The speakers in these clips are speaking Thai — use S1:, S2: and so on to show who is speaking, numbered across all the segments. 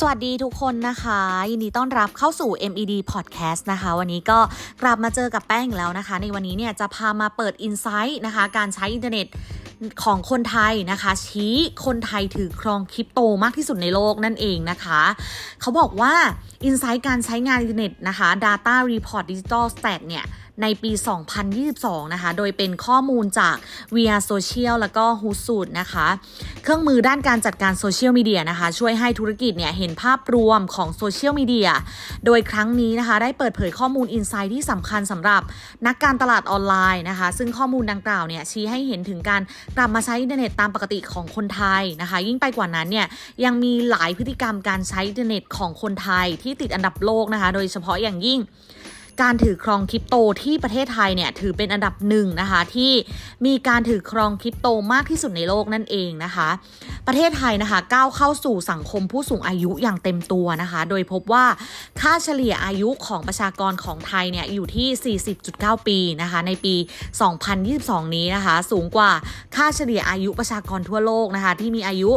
S1: สวัสดีทุกคนนะคะ ยินดีต้อนรับเข้าสู่ MED Podcast นะคะ วันนี้ก็กลับมาเจอกับแป้งอีกแล้วนะคะ ในวันนี้เนี่ยจะพามาเปิด Insight นะคะ การใช้อินเทอร์เน็ตของคนไทยนะคะ ชี้คนไทยถือครองคริปโตมากที่สุดในโลกนั่นเองนะคะ เขาบอกว่า Insight การใช้งานอินเทอร์เน็ตนะคะ Data Report Digital Stat เนี่ย ในปี 2022 นะคะ โดยเป็นข้อมูลจาก We Are Social แล้วก็ h o o s u นะคะ เครื่องมือด้านการจัดการโซเชียลมีเดียนะคะ ช่วยให้ธุรกิจเนี่ยเห็นภาพรวมของโซเชียลมีเดีย โดยครั้งนี้นะคะ ได้เปิดเผยข้อมูล insight ที่สำคัญสำหรับนักการตลาดออนไลน์นะคะ ซึ่งข้อมูลดังกล่าวเนี่ยชี้ให้เห็นถึงการกลับมาใช้อินเทอร์เน็ตตามปกติของคนไทยนะคะ ยิ่งไปกว่านั้นเนี่ยยังมีหลายพฤติกรรมการใช้อินเทอร์เน็ตของคนไทยที่ติดอันดับโลกนะคะ โดยเฉพาะอย่างยิ่ง การถือครองคริปโตที่ประเทศไทยเนี่ยถือเป็นอันดับหนึ่งนะคะที่มีการถือครองคริปโตมากที่สุดในโลกนั่นเองนะคะ ประเทศไทยนะคะก้าวเข้าสู่สังคมผู้สูงอายุอย่างเต็มตัวนะคะ โดยพบว่าค่าเฉลี่ยอายุของประชากรของไทยเนี่ยอยู่ที่ 40.9 ปีนะคะในปี 2022 นี้นะคะ สูงกว่าค่าเฉลี่ยอายุประชากรทั่วโลกนะคะที่มีอายุ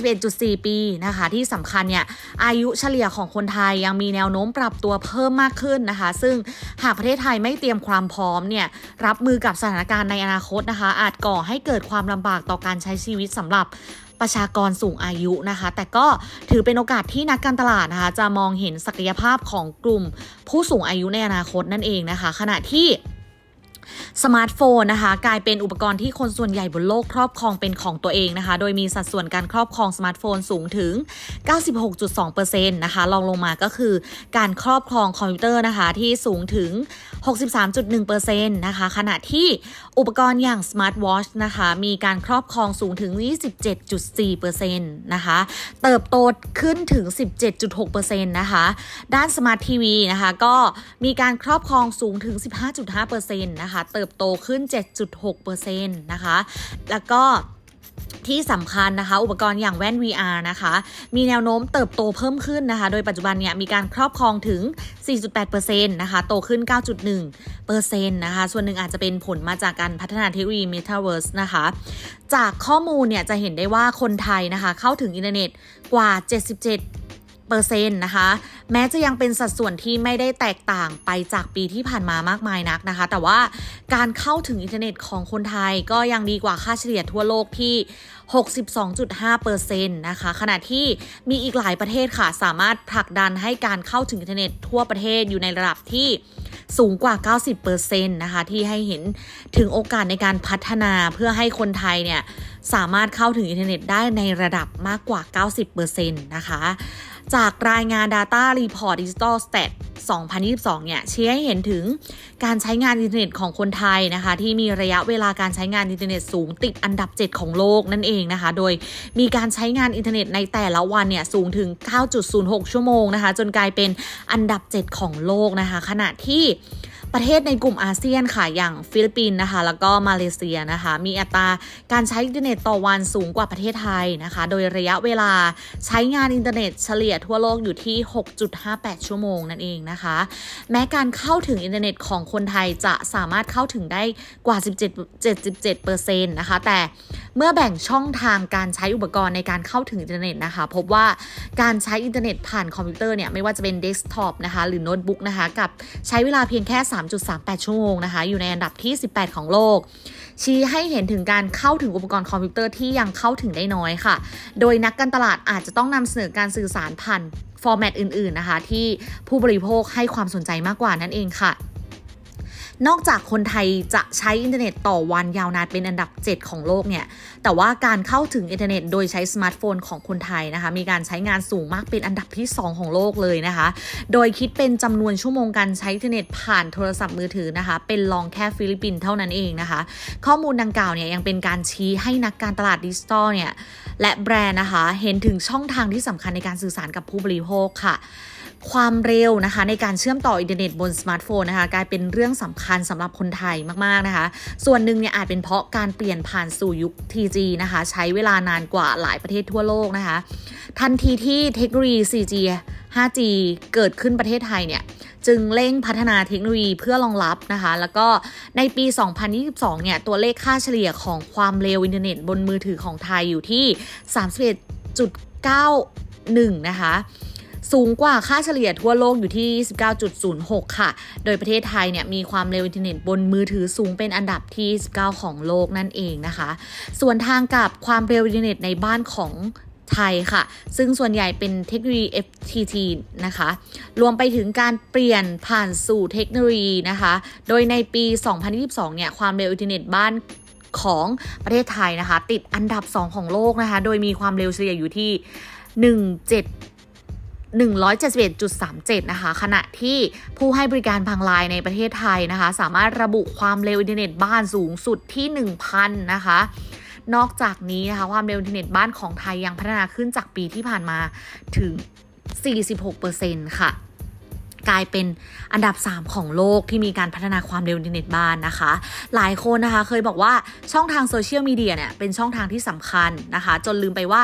S1: 31.4 ปีนะคะ ที่สำคัญเนี่ยอายุเฉลี่ยของคนไทยยังมีแนวโน้มปรับตัวเพิ่มมากขึ้นนะคะ ซึ่งหากประเทศไทยไม่เตรียมความพร้อมเนี่ยรับมือกับสถานการณ์ในอนาคตนะคะ อาจก่อให้เกิดความลำบากต่อการใช้ชีวิตสำหรับประชากรสูงอายุนะคะ แต่ก็ถือเป็นโอกาสที่นักการตลาดนะคะ จะมองเห็นศักยภาพของกลุ่มผู้สูงอายุในอนาคตนั่นเองนะคะ ขณะที่ สมาร์ทโฟนนะคะ กลายเป็นอุปกรณ์ที่คนส่วนใหญ่บนโลกครอบครองเป็นของตัวเองนะคะ โดยมีสัดส่วนการครอบครองสมาร์ทโฟนสูงถึง 96.2%นะคะรองลงมาก็คือการครอบครองคอมพิวเตอร์นะคะที่สูงถึง 63.1%นะคะขณะที่อุปกรณ์อย่างสมาร์ทวอชนะคะมีการครอบครองสูงถึง 27.4%นะคะเติบโตขึ้นถึง 17.6%นะคะด้านสมาร์ททีวีนะคะก็มีการครอบครองสูงถึง 15.5%นะคะเติบโตขึ้น 7.6%นะคะ แล้วก็ที่สำคัญนะคะ อุปกรณ์อย่างแว่น VR นะคะ มีแนวโน้มเติบโตเพิ่มขึ้นนะคะ โดยปัจจุบันเนี่ยมีการครอบครองถึง 4.8%นะคะ โตขึ้น 9.1%นะคะ ส่วนหนึ่งอาจจะเป็นผลมาจากการพัฒนาเทคโนโลยี Metaverse นะคะ จากข้อมูลเนี่ยจะเห็นได้ว่าคนไทยนะคะ เข้าถึงอินเทอร์เน็ตกว่า 77 เปอร์เซ็นต์นะคะ แม้จะยังเป็นสัดส่วนที่ไม่ได้แตกต่างไปจากปีที่ผ่านมามากมายนักนะคะ แต่ว่าการเข้าถึงอินเทอร์เน็ตของคนไทยก็ยังดีกว่าค่าเฉลี่ยทั่วโลกที่ 62.5%นะคะ ขณะที่มีอีกหลายประเทศค่ะ สามารถผลักดันให้การเข้าถึงอินเทอร์เน็ตทั่วประเทศอยู่ในระดับที่สูงกว่า 90%นะคะ ชี้ให้เห็นถึงโอกาสในการพัฒนาเพื่อให้คนไทยเนี่ย สามารถเข้าถึงอินเทอร์เน็ตได้ในระดับมากกว่า 90%นะคะ จากรายงาน Data Report Digital Stat 2022 เนี่ยชี้ให้เห็นถึงการใช้งานอินเทอร์เน็ตของคนไทยนะคะ ที่มีระยะเวลาการใช้งานอินเทอร์เน็ตสูงติดอันดับ 7 ของโลกนั่นเองนะคะ โดยมีการใช้งานอินเทอร์เน็ตในแต่ละวันเนี่ยสูงถึง 9.06 ชั่วโมงนะคะ จนกลายเป็นอันดับ 7 ของโลกนะคะ ขณะที่ ประเทศในกลุ่มอาเซียนค่ะอย่างฟิลิปปินส์นะคะ แล้วก็มาเลเซียนะคะ มีอัตราการใช้อินเทอร์เน็ตต่อวันสูงกว่าประเทศไทยนะคะ โดยระยะเวลาใช้งานอินเทอร์เน็ตเฉลี่ยทั่วโลกอยู่ที่ 6.58 ชั่วโมงนั่นเองนะคะ แม้การเข้าถึงอินเทอร์เน็ตของคนไทยจะสามารถเข้าถึงได้กว่า 17 77%นะคะ แต่เมื่อแบ่งช่องทางการใช้อุปกรณ์ในการเข้าถึงอินเทอร์เน็ตนะคะ พบว่าการใช้อินเทอร์เน็ตผ่านคอมพิวเตอร์เนี่ยไม่ว่าจะเป็นเดสก์ท็อปนะคะหรือโน้ตบุ๊กนะคะกลับใช้เวลาเพียงแค่3.38 ชั่วโมงนะคะ อยู่ในอันดับที่ 18 ของโลก ชี้ให้เห็นถึงการเข้าถึงอุปกรณ์คอมพิวเตอร์ที่ยังเข้าถึงได้น้อยค่ะ โดยนักการตลาดอาจจะต้องนำเสนอการสื่อสารผ่าน format อื่น ๆ นะคะ ที่ผู้บริโภคให้ความสนใจมากกว่านั่นเองค่ะ นอกจากคนไทยจะใช้อินเทอร์เน็ตต่อวันยาวนานเป็นอันดับ 7 ของโลกเนี่ย แต่ว่าการเข้าถึงอินเทอร์เน็ตโดยใช้สมาร์ทโฟนของคนไทยนะคะ มีการใช้งานสูงมากเป็นอันดับที่ 2 ของโลกเลยนะคะ โดยคิดเป็นจำนวนชั่วโมงการใช้อินเทอร์เน็ตผ่านโทรศัพท์มือถือนะคะ เป็นรองแค่ฟิลิปปินส์เท่านั้นเองนะคะ ข้อมูลดังกล่าวเนี่ยยังเป็นการชี้ให้นักการตลาดดิจิตอลเนี่ยและแบรนด์นะคะ เห็นถึงช่องทางที่สำคัญในการสื่อสารกับผู้บริโภคค่ะ ความเร็วนะคะในการเชื่อมต่ออินเทอร์เน็ตบนสมาร์ทโฟนนะคะกลายเป็นเรื่องสำคัญสำหรับคนไทยมากๆนะคะ ส่วนหนึ่งเนี่ยอาจเป็นเพราะการเปลี่ยนผ่านสู่ยุค 3G นะคะใช้เวลานานกว่าหลายประเทศทั่วโลกนะคะ ทันทีที่เทคโนโลยี 4G 5G เกิดขึ้นประเทศไทยเนี่ยจึงเร่งพัฒนาเทคโนโลยีเพื่อรองรับนะคะ แล้วก็ในปี 2022 เนี่ย ตัวเลขค่าเฉลี่ยของความเร็วอินเทอร์เน็ตบนมือถือของไทยอยู่ที่ 31.9 1 นะคะ สูงกว่าค่าเฉลี่ยทั่วโลกอยู่ที่ 19.06 ค่ะ โดยประเทศไทยเนี่ยมีความเร็วอินเทอร์เน็ตบนมือถือสูงเป็นอันดับที่ 19 ของโลกนั่นเองนะคะ สวนทางกับความเร็วอินเทอร์เน็ตในบ้านของไทยค่ะ ซึ่งส่วนใหญ่เป็นเทคโนโลยี FTT นะคะ รวมไปถึงการเปลี่ยนผ่านสู่เทคโนโลยีนะคะ โดยในปี 2022 เนี่ย ความเร็วอินเทอร์เน็ตบ้านของประเทศไทยนะคะ ติดอันดับ 2 ของโลกนะคะ โดยมีความเร็วเฉลี่ยอยู่ที่ 17 171.37 นะคะ ขณะที่ผู้ให้บริการบางรายในประเทศไทยนะคะ สามารถระบุความเร็วอินเทอร์เน็ตบ้านสูงสุดที่ 1,000 นะคะนอกจากนี้นะคะความเร็วอินเทอร์เน็ตบ้านของไทยยังพัฒนาขึ้นจากปีที่ผ่านมาถึง 46%ค่ะ กลายเป็นอันดับ 3 ของโลกที่มีการพัฒนาความเร็วอินเทอร์เน็ตบ้านนะคะ หลายคนนะคะเคยบอกว่าช่องทางโซเชียลมีเดียเนี่ยเป็นช่องทางที่สำคัญนะคะ จนลืมไปว่า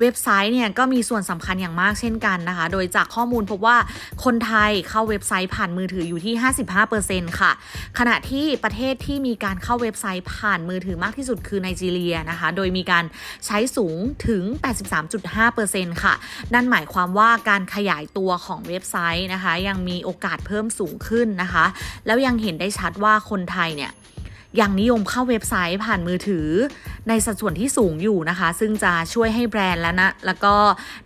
S1: เว็บไซต์เนี่ยก็มีส่วนสำคัญอย่างมากเช่นกันนะคะ โดยจากข้อมูลพบว่าคนไทยเข้าเว็บไซต์ผ่านมือถืออยู่ที่ 55%ค่ะ ขณะที่ประเทศที่มีการเข้าเว็บไซต์ผ่านมือถือมากที่สุดคือไนจีเรียนะคะ โดยมีการใช้สูงถึง 83.5%ค่ะ นั่นหมายความว่าการขยายตัวของเว็บไซต์นะคะยังยังมีโอกาสเพิ่มสูงขึ้นนะคะ แล้วยังเห็นได้ชัดว่าคนไทยเนี่ยยังนิยมเข้าเว็บไซต์ผ่านมือถือ ในสัดส่วนที่สูงอยู่นะคะ ซึ่งจะช่วยให้แบรนด์และนะแล้วก็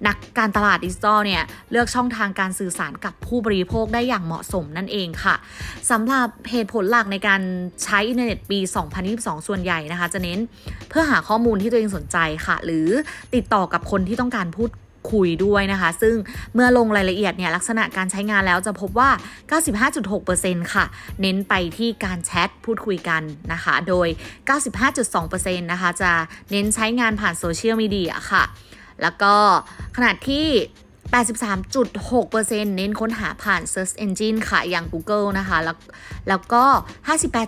S1: นักการตลาดดิจิทัลเนี่ยเลือกช่องทางการสื่อสารกับผู้บริโภคได้อย่างเหมาะสมนั่นเองค่ะสำหรับเหตุผลหลักในการใช้อินเทอร์เน็ตปี 2022 ส่วนใหญ่นะคะ จะเน้นเพื่อหาข้อมูลที่ตัวเองสนใจค่ะ หรือติดต่อกับคนที่ต้องการพูด คุยด้วยนะคะ ซึ่งเมื่อลงรายละเอียดเนี่ยลักษณะการใช้งานแล้วจะพบว่า 95.6%ค่ะ เน้นไปที่การแชทพูดคุยกันนะคะ โดย 95.2%นะคะจะเน้นใช้งานผ่านโซเชียลมีเดียค่ะ แล้วก็ขณะที่ 83.6%เน้นค้นหาผ่าน Search Engine ค่ะ อย่าง Google นะคะ แล้วแล้วก็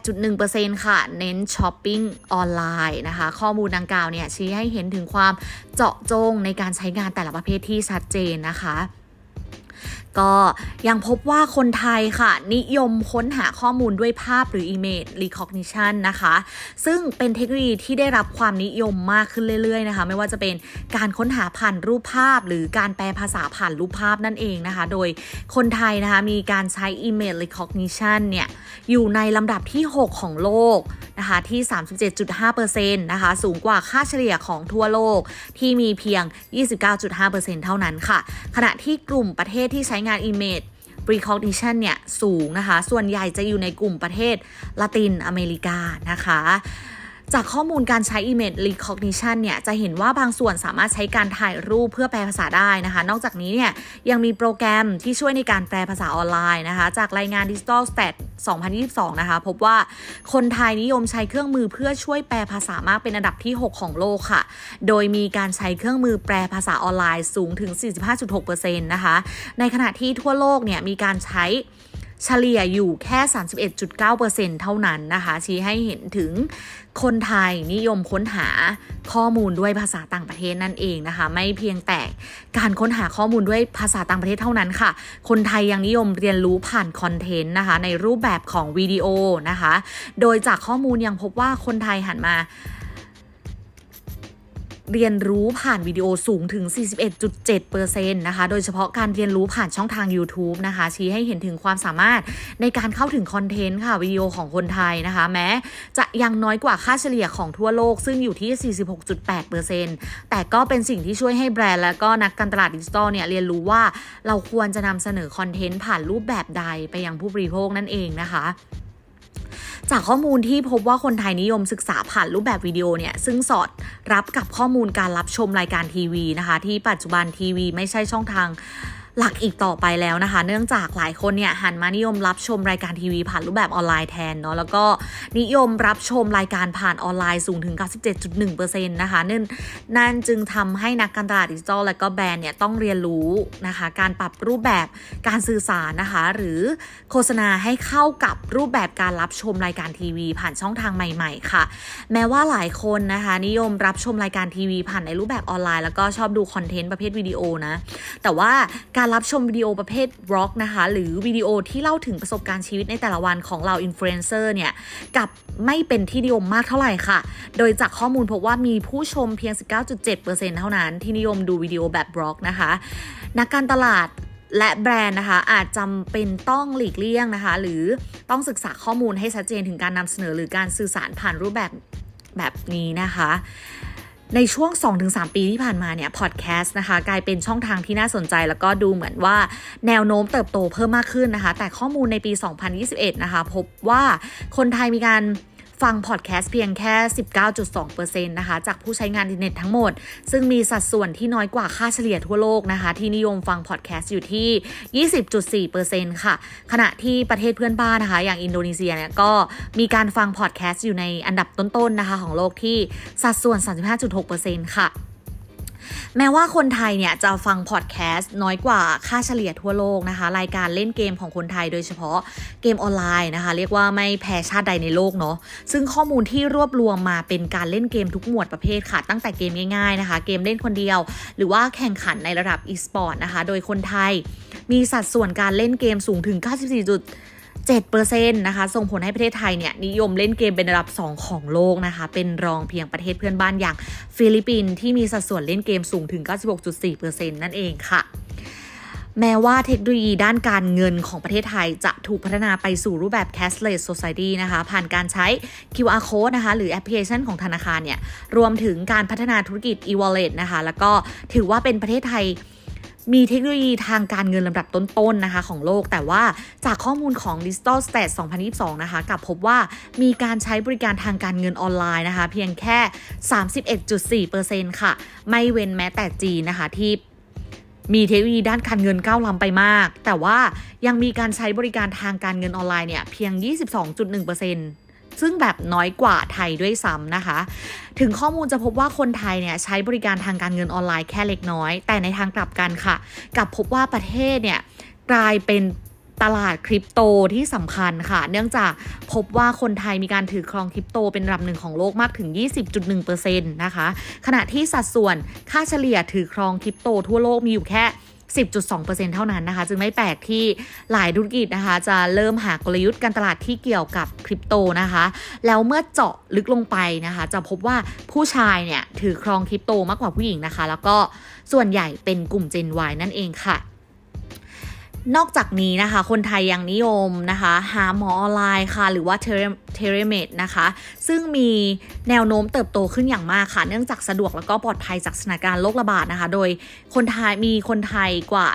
S1: 58.1%ค่ะ เน้นช้อปปิ้งออนไลน์นะคะ ข้อมูลดังกล่าวเนี่ยชี้ให้เห็นถึงความเจาะจงในการใช้งานแต่ละประเภทที่ชัดเจนนะคะ ก็ยังพบว่าคนไทยค่ะ นิยมค้นหาข้อมูลด้วยภาพหรือ Image Recognition นะคะ ซึ่งเป็นเทคโนโลยีที่ได้รับความนิยมมากขึ้นเรื่อยๆนะคะ ไม่ว่าจะเป็นการค้นหาผ่านรูปภาพ หรือการแปลภาษาผ่านรูปภาพนั่นเองนะคะ โดยคนไทยนะคะมีการใช้ Image Recognition เนี่ย อยู่ในลำดับที่ 6 ของโลกนะคะที่ 37.5%นะคะสูงกว่าค่าเฉลี่ยของทั่วโลกที่มีเพียง 29.5%เท่านั้นค่ะ ขณะที่กลุ่มประเทศที่ใช้งาน Image recognition เนี่ยสูงนะคะ ส่วนใหญ่จะอยู่ในกลุ่มประเทศละตินอเมริกานะคะ จากข้อมูลการใช้ Image Recognition เนี่ยจะเห็นว่าบางส่วนสามารถใช้การถ่ายรูปเพื่อแปลภาษาได้นะคะ นอกจากนี้เนี่ยยังมีโปรแกรมที่ช่วยในการแปลภาษาออนไลน์นะคะ จากรายงาน Digital Stat 2022 นะคะ พบว่าคนไทยนิยมใช้เครื่องมือเพื่อช่วยแปลภาษามากเป็นอันดับที่ 6 ของโลกค่ะ โดยมีการใช้เครื่องมือแปลภาษาออนไลน์สูงถึง 45.6%นะคะ ในขณะที่ทั่วโลกเนี่ยมีการใช้ เฉลี่ยอยู่แค่ 31.9%เท่านั้นนะคะ ชี้ให้เห็นถึงคนไทยนิยมค้นหาข้อมูลด้วยภาษาต่างประเทศนั่นเองนะคะ ไม่เพียงแต่การค้นหาข้อมูลด้วยภาษาต่างประเทศเท่านั้นค่ะ คนไทยยังนิยมเรียนรู้ผ่านคอนเทนต์นะคะ ในรูปแบบของวิดีโอนะคะ โดยจากข้อมูลยังพบว่าคนไทยหันมา เรียนรู้ผ่านวิดีโอสูงถึง 41.7%นะคะ โดยเฉพาะการเรียนรู้ผ่านช่องทาง YouTube นะคะ ชี้ให้เห็นถึงความสามารถในการเข้าถึงคอนเทนต์ค่ะวิดีโอของคนไทยนะคะ แม้จะยังน้อยกว่าค่าเฉลี่ยของทั่วโลกซึ่งอยู่ที่ 46.8%แต่ก็เป็นสิ่งที่ช่วยให้แบรนด์และก็นักการตลาดดิจิทัลเนี่ยเรียนรู้ว่าเราควรจะนำเสนอคอนเทนต์ผ่านรูปแบบใดไปยังผู้บริโภคนั่นเองนะคะ จากข้อมูลที่พบว่าคนไทยนิยมศึกษาผ่านรูปแบบวิดีโอเนี่ยซึ่งสอดรับกับข้อมูลการรับชมรายการทีวีนะคะ ที่ปัจจุบันทีวีไม่ใช่ช่องทาง หลักอีกต่อไปแล้วนะคะ เนื่องจากหลายคนเนี่ยหันมานิยมรับชมรายการทีวีผ่านรูปแบบออนไลน์แทนเนาะแล้วก็นิยมรับชมรายการผ่านออนไลน์สูงถึง 97.1%นะคะนั่นนั่นจึงทำให้นักการตลาดดิจิทัลและก็แบรนด์เนี่ยต้องเรียนรู้นะคะการปรับรูปแบบการสื่อสารนะคะ หรือโฆษณาให้เข้ากับรูปแบบการรับชมรายการทีวี ผ่านช่องทางใหม่ ๆ ค่ะ แม้ว่าหลายคนนะคะนิยมรับชมรายการทีวีผ่านในรูปแบบออนไลน์ แล้วก็ชอบดูคอนเทนต์ประเภทวิดีโอนะแต่ว่าการการรับชมวิดีโอประเภท vlog นะคะ หรือวิดีโอที่เล่าถึงประสบการณ์ชีวิตในแต่ละวันของเราอินฟลูเอนเซอร์เนี่ยกับไม่เป็นที่นิยมมากเท่าไหร่ค่ะ โดยจากข้อมูลพบว่ามีผู้ชมเพียง 19.7%เท่านั้นที่นิยมดูวิดีโอแบบบล็อกนะคะ นักการตลาดและแบรนด์นะคะอาจจำเป็นต้องหลีกเลี่ยงนะคะ หรือต้องศึกษาข้อมูลให้ชัดเจนถึงการนำเสนอหรือการสื่อสารผ่านรูปแบบแบบนี้นะคะ ในช่วง 2-3 ปีที่ผ่านมาเนี่ยพอดแคสต์นะคะกลายเป็นช่องทางที่น่าสนใจ แล้วก็ดูเหมือนว่าแนวโน้มเติบโตเพิ่มมากขึ้นนะคะ แต่ข้อมูลในปี 2021 นะคะ พบว่าคนไทยมีการ ฟังพอดแคสต์เพียงแค่ 19.2%นะคะจากผู้ใช้งานอินเทอร์เน็ตทั้งหมด ซึ่งมีสัดส่วนที่น้อยกว่าค่าเฉลี่ยทั่วโลกนะคะ ที่นิยมฟังพอดแคสต์อยู่ที่ 20.4%ค่ะ ขณะที่ประเทศเพื่อนบ้านนะคะ อย่างอินโดนีเซียเนี่ยก็มีการฟังพอดแคสต์อยู่ในอันดับต้นๆนะคะ ของโลกที่สัดส่วน 35.6%ค่ะ แม้ว่าคนไทยเนี่ยจะฟังพอดแคสต์น้อยกว่าค่าเฉลี่ยทั่วโลกนะคะ รายการเล่นเกมของคนไทยโดยเฉพาะเกมออนไลน์นะคะ เรียกว่าไม่แพ้ชาติใดในโลกเนาะซึ่งข้อมูลที่รวบรวมมาเป็นการเล่นเกมทุกหมวดประเภทค่ะ ตั้งแต่เกมง่ายๆนะคะ เกมเล่นคนเดียว หรือว่าแข่งขันในระดับอีสปอร์ตนะคะ โดยคนไทยมีสัดส่วนการเล่นเกมสูงถึง 94จุด 7%นะคะส่งผลให้ประเทศไทยเนี่ยนิยมเล่นเกมเป็นระดับ 2 ของโลกนะคะ เป็นรองเพียงประเทศเพื่อนบ้านอย่างฟิลิปปินส์ที่มีสัดส่วนเล่นเกมสูงถึง 96.4%นั่นเองค่ะแม้ว่าเทคโนโลยีด้านการเงินของประเทศไทยจะถูกพัฒนาไปสู่รูปแบบ cashless society นะคะ ผ่านการใช้ QR code นะคะ หรือแอปพลิเคชันของธนาคารเนี่ย รวมถึงการพัฒนาธุรกิจ e-wallet นะคะ แล้วก็ถือว่าเป็นประเทศไทย มีเทคโนโลยีทางการเงินลำดับต้นๆนะคะของโลก แต่ว่าจากข้อมูลของ Digital Stat 2022 นะคะกลับพบว่ามีการใช้บริการทางการเงินออนไลน์นะคะ เพียงแค่ 31.4%ค่ะ ไม่เว้นแม้แต่จีนนะคะที่มีเทคโนโลยีด้านการเงินก้าวล้ำไปมาก แต่ว่ายังมีการใช้บริการทางการเงินออนไลน์เนี่ยเพียง 22.1% ซึ่งแบบน้อยกว่าไทยด้วยซ้ำนะคะ ถึงข้อมูลจะพบว่าคนไทยเนี่ยใช้บริการทางการเงินออนไลน์แค่เล็กน้อย แต่ในทางกลับกันค่ะกลับพบว่าประเทศเนี่ยกลายเป็นตลาดคริปโตที่สำคัญค่ะ เนื่องจากพบว่าคนไทยมีการถือครองคริปโตเป็นลำหนึ่งของโลกมากถึง 20.1%นะคะ ขณะที่สัดส่วนค่าเฉลี่ยถือครองคริปโตทั่วโลกมีอยู่แค่ 10.2%เท่านั้นนะคะ จึงไม่แปลกที่หลายธุรกิจนะคะ จะเริ่มหากลยุทธ์การตลาดที่เกี่ยวกับคริปโตนะคะ แล้วเมื่อเจาะลึกลงไปนะคะ จะพบว่าผู้ชายเนี่ยถือครองคริปโตมากกว่าผู้หญิงนะคะ แล้วก็ส่วนใหญ่เป็นกลุ่ม Gen Y นั่นเองค่ะ นอกจากนี้นะคะ คนไทยยังนิยมนะคะ หาหมอออนไลน์ค่ะ หรือว่า telemed นะคะ ซึ่งมีแนวโน้มเติบโตขึ้นอย่างมากค่ะ เนื่องจากสะดวกแล้วก็ปลอดภัยจากสถานการณ์โรคระบาดนะคะ โดยคนไทยมีคนไทยกว่า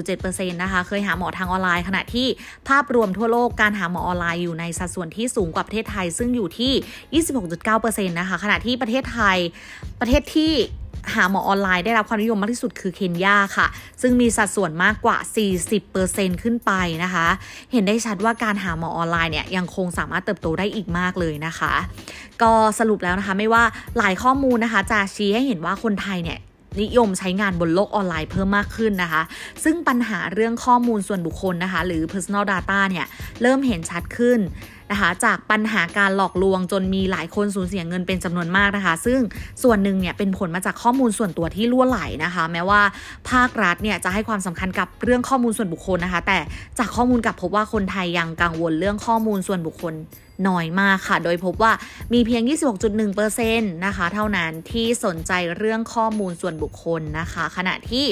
S1: 18.7%นะคะ เคยหาหมอทางออนไลน์ ขณะที่ภาพรวมทั่วโลกการหาหมอออนไลน์อยู่ในสัดส่วนที่สูงกว่าประเทศไทย ซึ่งอยู่ที่ 26.9%นะคะ ขณะที่ประเทศไทยประเทศที่ หาหมอออนไลน์ได้รับความนิยมมากที่สุดคือเคนยาค่ะ ซึ่งมีสัดส่วนมากกว่า 40%ขึ้นไปนะคะ เห็นได้ชัดว่าการหาหมอออนไลน์เนี่ยยังคงสามารถเติบโตได้อีกมากเลยนะคะ ก็สรุปแล้วนะคะไม่ว่าหลายข้อมูลนะคะ จะชี้ให้เห็นว่าคนไทยเนี่ยนิยมใช้งานบนโลกออนไลน์เพิ่มมากขึ้นนะคะ ซึ่งปัญหาเรื่องข้อมูลส่วนบุคคลนะคะ หรือ personal data เนี่ย เริ่มเห็นชัดขึ้นนะคะจากปัญหาการหลอกลวงจนมีหลายคนสูญเสียเงินเป็นจำนวนมากนะคะ ซึ่งส่วนหนึ่งเนี่ยเป็นผลมาจากข้อมูลส่วนตัวที่ล่วไหลนะคะ แม้ว่าภาครัฐเนี่ยจะให้ความสำคัญกับเรื่องข้อมูลส่วนบุคคลนะคะ แต่จากข้อมูลกับพบว่าคนไทยยังกังวลเรื่องข้อมูลส่วนบุคคลน้อยมากค่ะ โดยพบว่ามีเพียง 26.1%นะคะ เท่านั้นที่สนใจเรื่องข้อมูลส่วนบุคคลนะคะ ขณะที่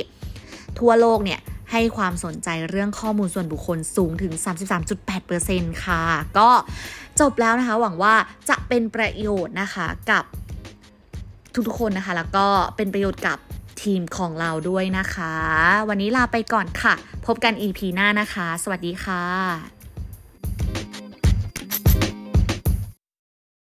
S1: ทั่วโลกเนี่ย ให้ความสนใจเรื่องข้อมูลส่วนบุคคลสูงถึง 33.8%ค่ะ ก็จบแล้วนะคะ หวังว่าจะเป็นประโยชน์นะคะกับทุกๆคนนะคะ แล้วก็เป็นประโยชน์กับทีมของเราด้วยนะคะ วันนี้ลาไปก่อนค่ะ พบกัน EP หน้านะคะ สวัสดีค่ะ